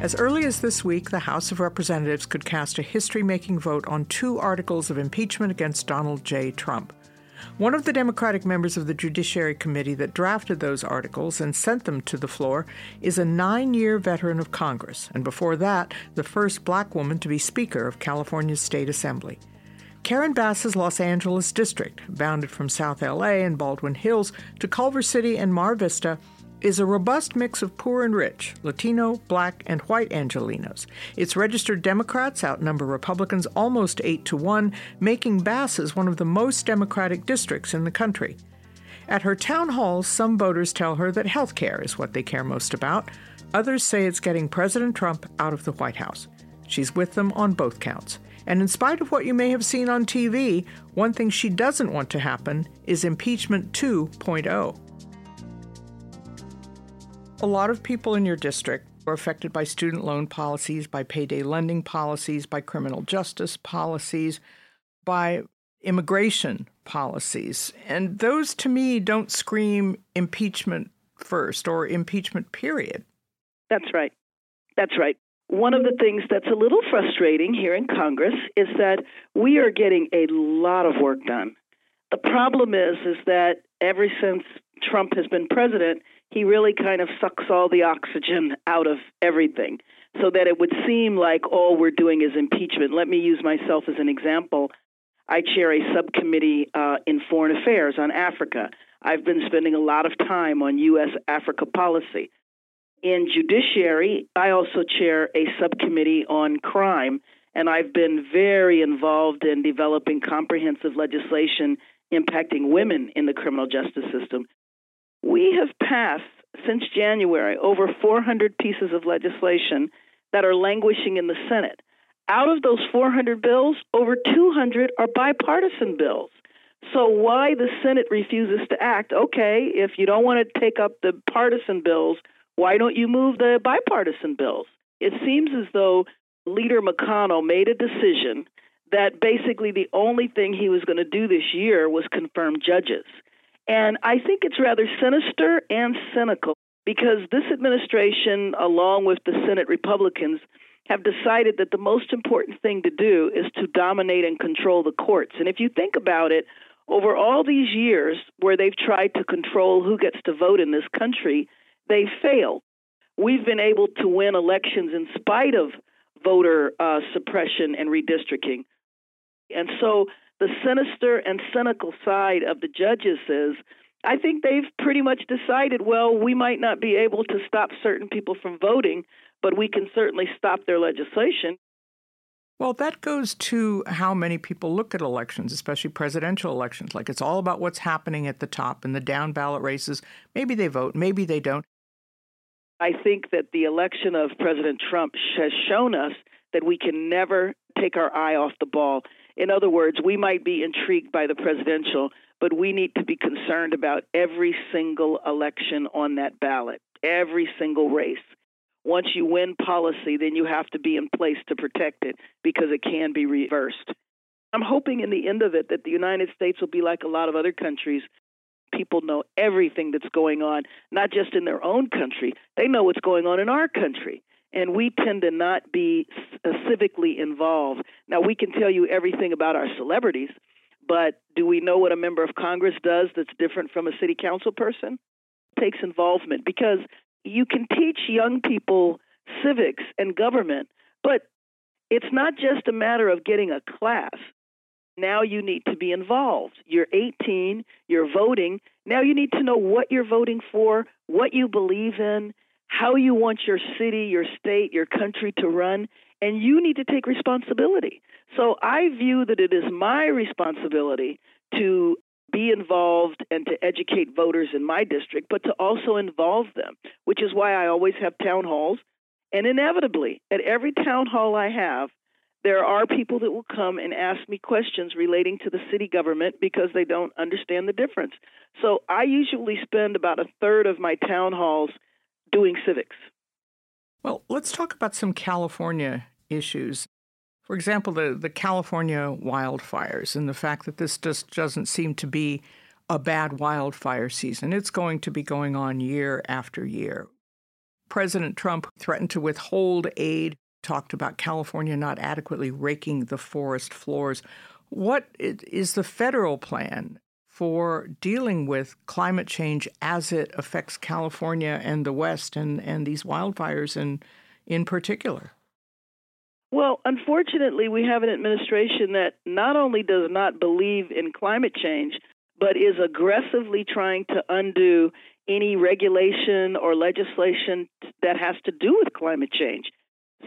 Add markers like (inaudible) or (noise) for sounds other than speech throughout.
As early as this week, the House of Representatives could cast a history making vote on two articles of impeachment against Donald J. Trump. One of the Democratic members of the Judiciary Committee that drafted those articles and sent them to the floor is a nine year veteran of Congress, and before that, the first black woman to be Speaker of California's State Assembly. Karen Bass's Los Angeles district, bounded from South LA and Baldwin Hills to Culver City and Mar Vista, is a robust mix of poor and rich, Latino, black, and white Angelenos. Its registered Democrats outnumber Republicans almost 8 to 1, making Bass's one of the most Democratic districts in the country. At her town halls, some voters tell her that health care is what they care most about. Others say it's getting President Trump out of the White House. She's with them on both counts. And in spite of what you may have seen on TV, one thing she doesn't want to happen is impeachment 2.0. A lot of people in your district are affected by student loan policies, by payday lending policies, by criminal justice policies, by immigration policies. And those to me don't scream impeachment first or impeachment period. That's right. That's right. One of the things that's a little frustrating here in Congress is that we are getting a lot of work done. The problem is is that ever since Trump has been president, he really kind of sucks all the oxygen out of everything so that it would seem like all we're doing is impeachment. Let me use myself as an example. I chair a subcommittee uh, in foreign affairs on Africa. I've been spending a lot of time on U.S. Africa policy. In judiciary, I also chair a subcommittee on crime, and I've been very involved in developing comprehensive legislation impacting women in the criminal justice system. We have passed since January over 400 pieces of legislation that are languishing in the Senate. Out of those 400 bills, over 200 are bipartisan bills. So, why the Senate refuses to act? Okay, if you don't want to take up the partisan bills, why don't you move the bipartisan bills? It seems as though Leader McConnell made a decision that basically the only thing he was going to do this year was confirm judges. And I think it's rather sinister and cynical because this administration, along with the Senate Republicans, have decided that the most important thing to do is to dominate and control the courts. And if you think about it, over all these years where they've tried to control who gets to vote in this country, they failed. We've been able to win elections in spite of voter uh, suppression and redistricting. And so the sinister and cynical side of the judges is I think they've pretty much decided, well, we might not be able to stop certain people from voting, but we can certainly stop their legislation. Well, that goes to how many people look at elections, especially presidential elections. Like it's all about what's happening at the top and the down ballot races. Maybe they vote, maybe they don't. I think that the election of President Trump has shown us that we can never take our eye off the ball. In other words, we might be intrigued by the presidential, but we need to be concerned about every single election on that ballot, every single race. Once you win policy, then you have to be in place to protect it because it can be reversed. I'm hoping in the end of it that the United States will be like a lot of other countries. People know everything that's going on, not just in their own country, they know what's going on in our country and we tend to not be uh, civically involved. Now, we can tell you everything about our celebrities, but do we know what a member of Congress does that's different from a city council person? It takes involvement because you can teach young people civics and government, but it's not just a matter of getting a class. Now you need to be involved. You're 18, you're voting. Now you need to know what you're voting for, what you believe in, how you want your city, your state, your country to run, and you need to take responsibility. So I view that it is my responsibility to be involved and to educate voters in my district, but to also involve them, which is why I always have town halls. And inevitably, at every town hall I have, there are people that will come and ask me questions relating to the city government because they don't understand the difference. So I usually spend about a third of my town halls doing civics. Well, let's talk about some California issues. For example, the, the California wildfires and the fact that this just doesn't seem to be a bad wildfire season. It's going to be going on year after year. President Trump threatened to withhold aid, talked about California not adequately raking the forest floors. What is the federal plan for dealing with climate change as it affects California and the West and, and these wildfires in, in particular? Well, unfortunately, we have an administration that not only does not believe in climate change, but is aggressively trying to undo any regulation or legislation that has to do with climate change.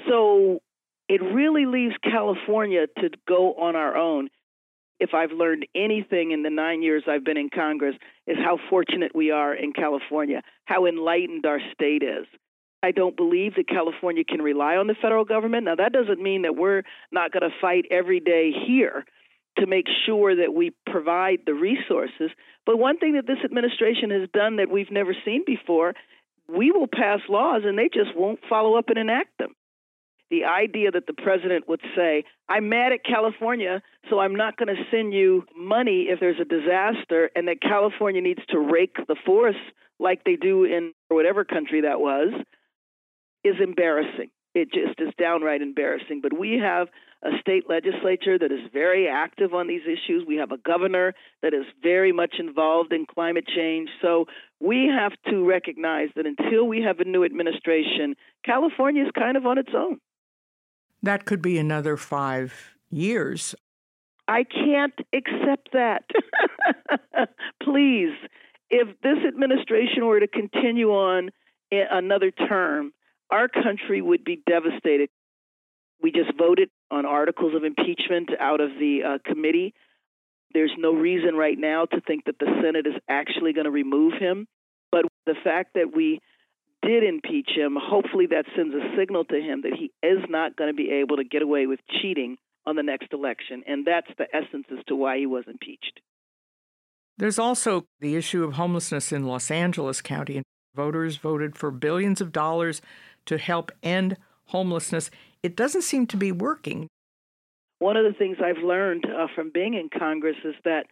So it really leaves California to go on our own if I've learned anything in the nine years I've been in Congress, is how fortunate we are in California, how enlightened our state is. I don't believe that California can rely on the federal government. Now, that doesn't mean that we're not going to fight every day here to make sure that we provide the resources. But one thing that this administration has done that we've never seen before, we will pass laws and they just won't follow up and enact them the idea that the president would say, I'm mad at California, so I'm not going to send you money if there's a disaster, and that California needs to rake the forest like they do in whatever country that was, is embarrassing. It just is downright embarrassing. But we have a state legislature that is very active on these issues. We have a governor that is very much involved in climate change. So we have to recognize that until we have a new administration, California is kind of on its own. That could be another five years. I can't accept that. (laughs) Please, if this administration were to continue on another term, our country would be devastated. We just voted on articles of impeachment out of the uh, committee. There's no reason right now to think that the Senate is actually going to remove him. But the fact that we did impeach him, hopefully that sends a signal to him that he is not going to be able to get away with cheating on the next election. And that's the essence as to why he was impeached. There's also the issue of homelessness in Los Angeles County. Voters voted for billions of dollars to help end homelessness. It doesn't seem to be working. One of the things I've learned uh, from being in Congress is that,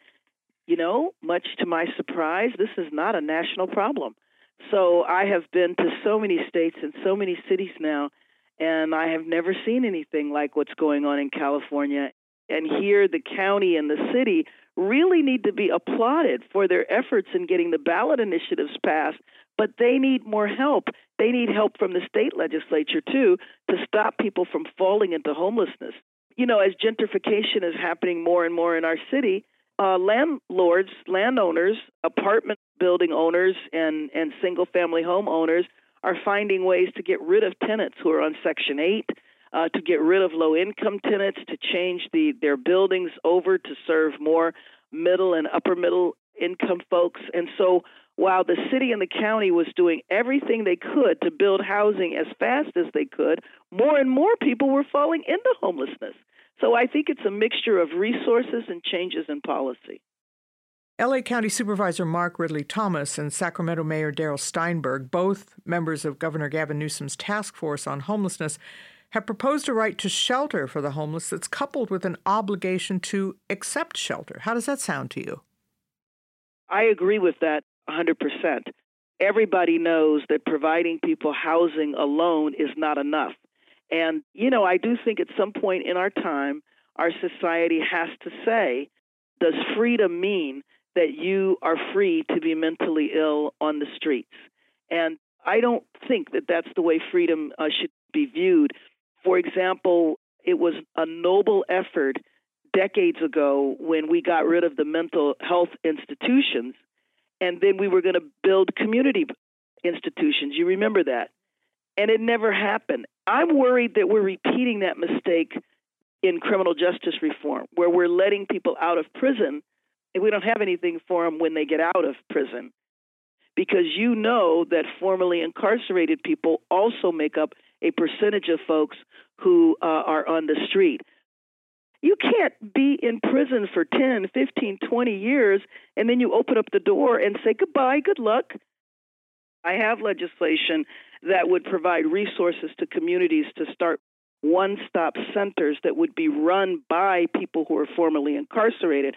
you know, much to my surprise, this is not a national problem. So I have been to so many states and so many cities now, and I have never seen anything like what's going on in California. And here, the county and the city really need to be applauded for their efforts in getting the ballot initiatives passed, but they need more help. They need help from the state legislature, too, to stop people from falling into homelessness. You know, as gentrification is happening more and more in our city, uh, landlords, landowners, apartment building owners, and, and single family home owners are finding ways to get rid of tenants who are on Section 8, uh, to get rid of low income tenants, to change the, their buildings over to serve more middle and upper middle income folks. And so while the city and the county was doing everything they could to build housing as fast as they could, more and more people were falling into homelessness. So I think it's a mixture of resources and changes in policy. LA County Supervisor Mark Ridley Thomas and Sacramento Mayor Darrell Steinberg, both members of Governor Gavin Newsom's task force on homelessness, have proposed a right to shelter for the homeless that's coupled with an obligation to accept shelter. How does that sound to you? I agree with that 100%. Everybody knows that providing people housing alone is not enough. And, you know, I do think at some point in our time, our society has to say, does freedom mean that you are free to be mentally ill on the streets? And I don't think that that's the way freedom uh, should be viewed. For example, it was a noble effort decades ago when we got rid of the mental health institutions, and then we were going to build community institutions. You remember that? And it never happened. I'm worried that we're repeating that mistake in criminal justice reform, where we're letting people out of prison and we don't have anything for them when they get out of prison. Because you know that formerly incarcerated people also make up a percentage of folks who uh, are on the street. You can't be in prison for 10, 15, 20 years and then you open up the door and say goodbye, good luck. I have legislation that would provide resources to communities to start one stop centers that would be run by people who are formerly incarcerated.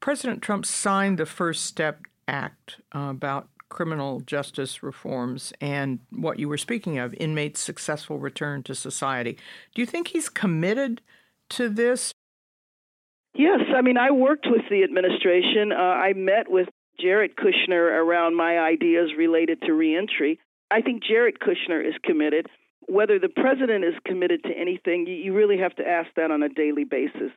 President Trump signed the First Step Act uh, about criminal justice reforms and what you were speaking of, inmates' successful return to society. Do you think he's committed to this? Yes. I mean, I worked with the administration. Uh, I met with Jared Kushner around my ideas related to reentry. I think Jared Kushner is committed. Whether the president is committed to anything, you really have to ask that on a daily basis.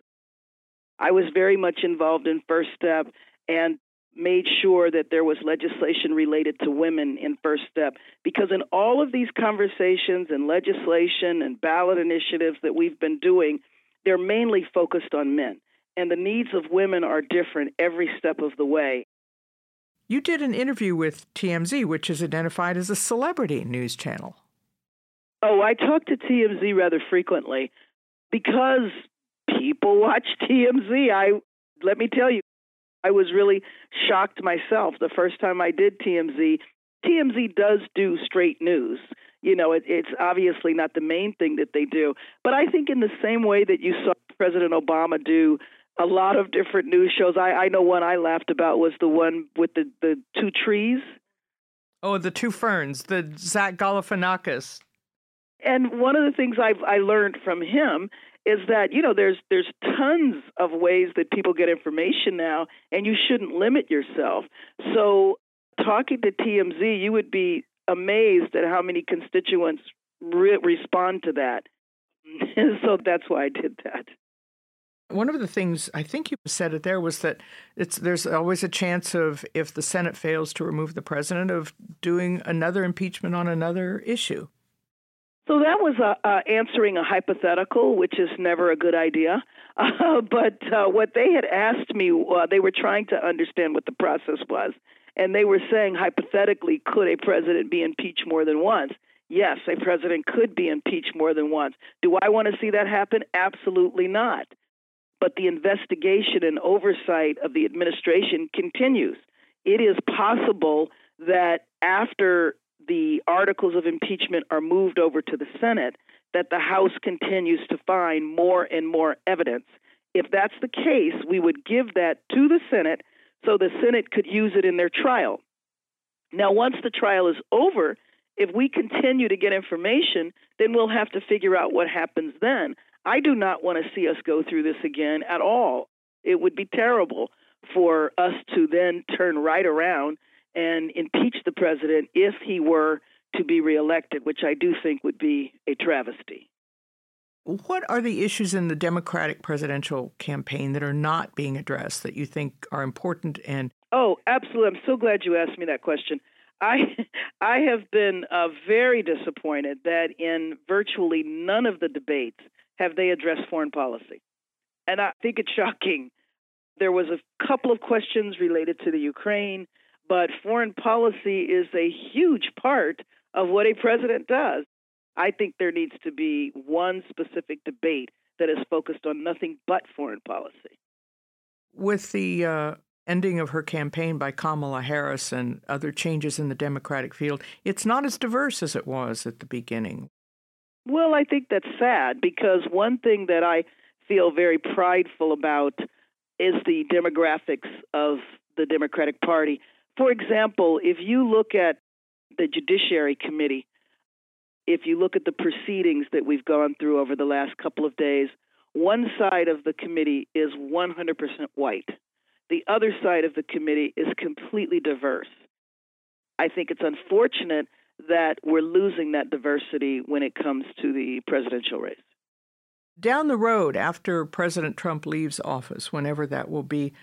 I was very much involved in First Step and made sure that there was legislation related to women in First Step because in all of these conversations and legislation and ballot initiatives that we've been doing, they're mainly focused on men. And the needs of women are different every step of the way. You did an interview with TMZ, which is identified as a celebrity news channel. Oh, I talk to TMZ rather frequently because people (laughs) watch TMZ. I let me tell you, I was really shocked myself the first time I did TMZ. TMZ does do straight news. You know, it, it's obviously not the main thing that they do, but I think in the same way that you saw President Obama do a lot of different news shows. I, I know one I laughed about was the one with the, the two trees. Oh, the two ferns, the Zach Galifianakis. And one of the things I've I learned from him is that you know there's there's tons of ways that people get information now, and you shouldn't limit yourself. So, talking to TMZ, you would be amazed at how many constituents re- respond to that. (laughs) so that's why I did that. One of the things I think you said it there was that it's there's always a chance of if the Senate fails to remove the president of doing another impeachment on another issue. So that was uh, uh, answering a hypothetical, which is never a good idea. (laughs) Uh, but uh, what they had asked me, uh, they were trying to understand what the process was, and they were saying hypothetically, could a president be impeached more than once? Yes, a president could be impeached more than once. Do I want to see that happen? Absolutely not but the investigation and oversight of the administration continues. It is possible that after the articles of impeachment are moved over to the Senate, that the House continues to find more and more evidence. If that's the case, we would give that to the Senate so the Senate could use it in their trial. Now, once the trial is over, if we continue to get information, then we'll have to figure out what happens then. I do not want to see us go through this again at all. It would be terrible for us to then turn right around and impeach the president if he were to be reelected, which I do think would be a travesty. What are the issues in the Democratic presidential campaign that are not being addressed that you think are important and Oh, absolutely. I'm so glad you asked me that question. I (laughs) I have been uh, very disappointed that in virtually none of the debates have they addressed foreign policy? And I think it's shocking. There was a couple of questions related to the Ukraine, but foreign policy is a huge part of what a president does. I think there needs to be one specific debate that is focused on nothing but foreign policy. With the uh, ending of her campaign by Kamala Harris and other changes in the Democratic field, it's not as diverse as it was at the beginning. Well, I think that's sad because one thing that I feel very prideful about is the demographics of the Democratic Party. For example, if you look at the Judiciary Committee, if you look at the proceedings that we've gone through over the last couple of days, one side of the committee is 100% white. The other side of the committee is completely diverse. I think it's unfortunate that we're losing that diversity when it comes to the presidential race. Down the road, after President Trump leaves office, whenever that will be,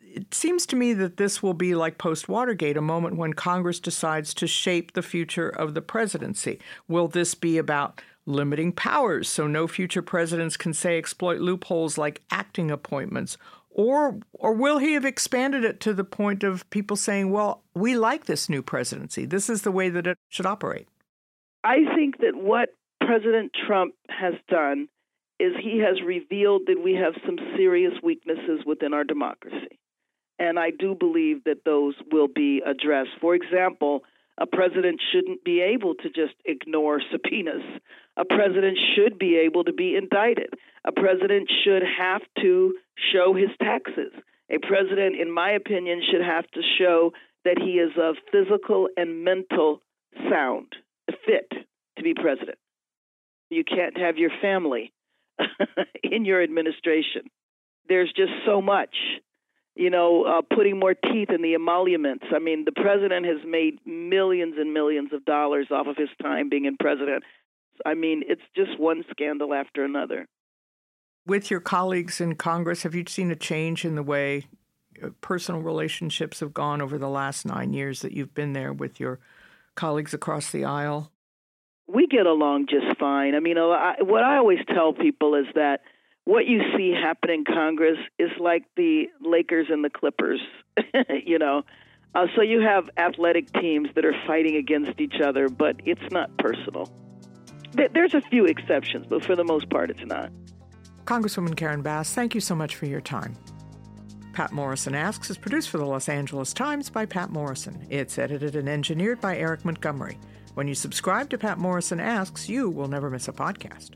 it seems to me that this will be like post Watergate, a moment when Congress decides to shape the future of the presidency. Will this be about limiting powers so no future presidents can say exploit loopholes like acting appointments or or will he have expanded it to the point of people saying, "Well, we like this new presidency. This is the way that it should operate." I think that what President Trump has done is he has revealed that we have some serious weaknesses within our democracy. And I do believe that those will be addressed. For example, a president shouldn't be able to just ignore subpoenas. A president should be able to be indicted. A president should have to show his taxes. A president, in my opinion, should have to show that he is of physical and mental sound, fit to be president. You can't have your family (laughs) in your administration. There's just so much, you know, uh, putting more teeth in the emoluments. I mean, the president has made millions and millions of dollars off of his time being in president. I mean, it's just one scandal after another. With your colleagues in Congress, have you seen a change in the way uh, personal relationships have gone over the last nine years that you've been there with your colleagues across the aisle? We get along just fine. I mean, what I always tell people is that what you see happen in Congress is like the Lakers and the Clippers, (laughs) you know. Uh, so you have athletic teams that are fighting against each other, but it's not personal. There's a few exceptions, but for the most part, it's not. Congresswoman Karen Bass, thank you so much for your time. Patt Morrison Asks is produced for the Los Angeles Times by Patt Morrison. It's edited and engineered by Eric Montgomery. When you subscribe to Patt Morrison Asks, you will never miss a podcast.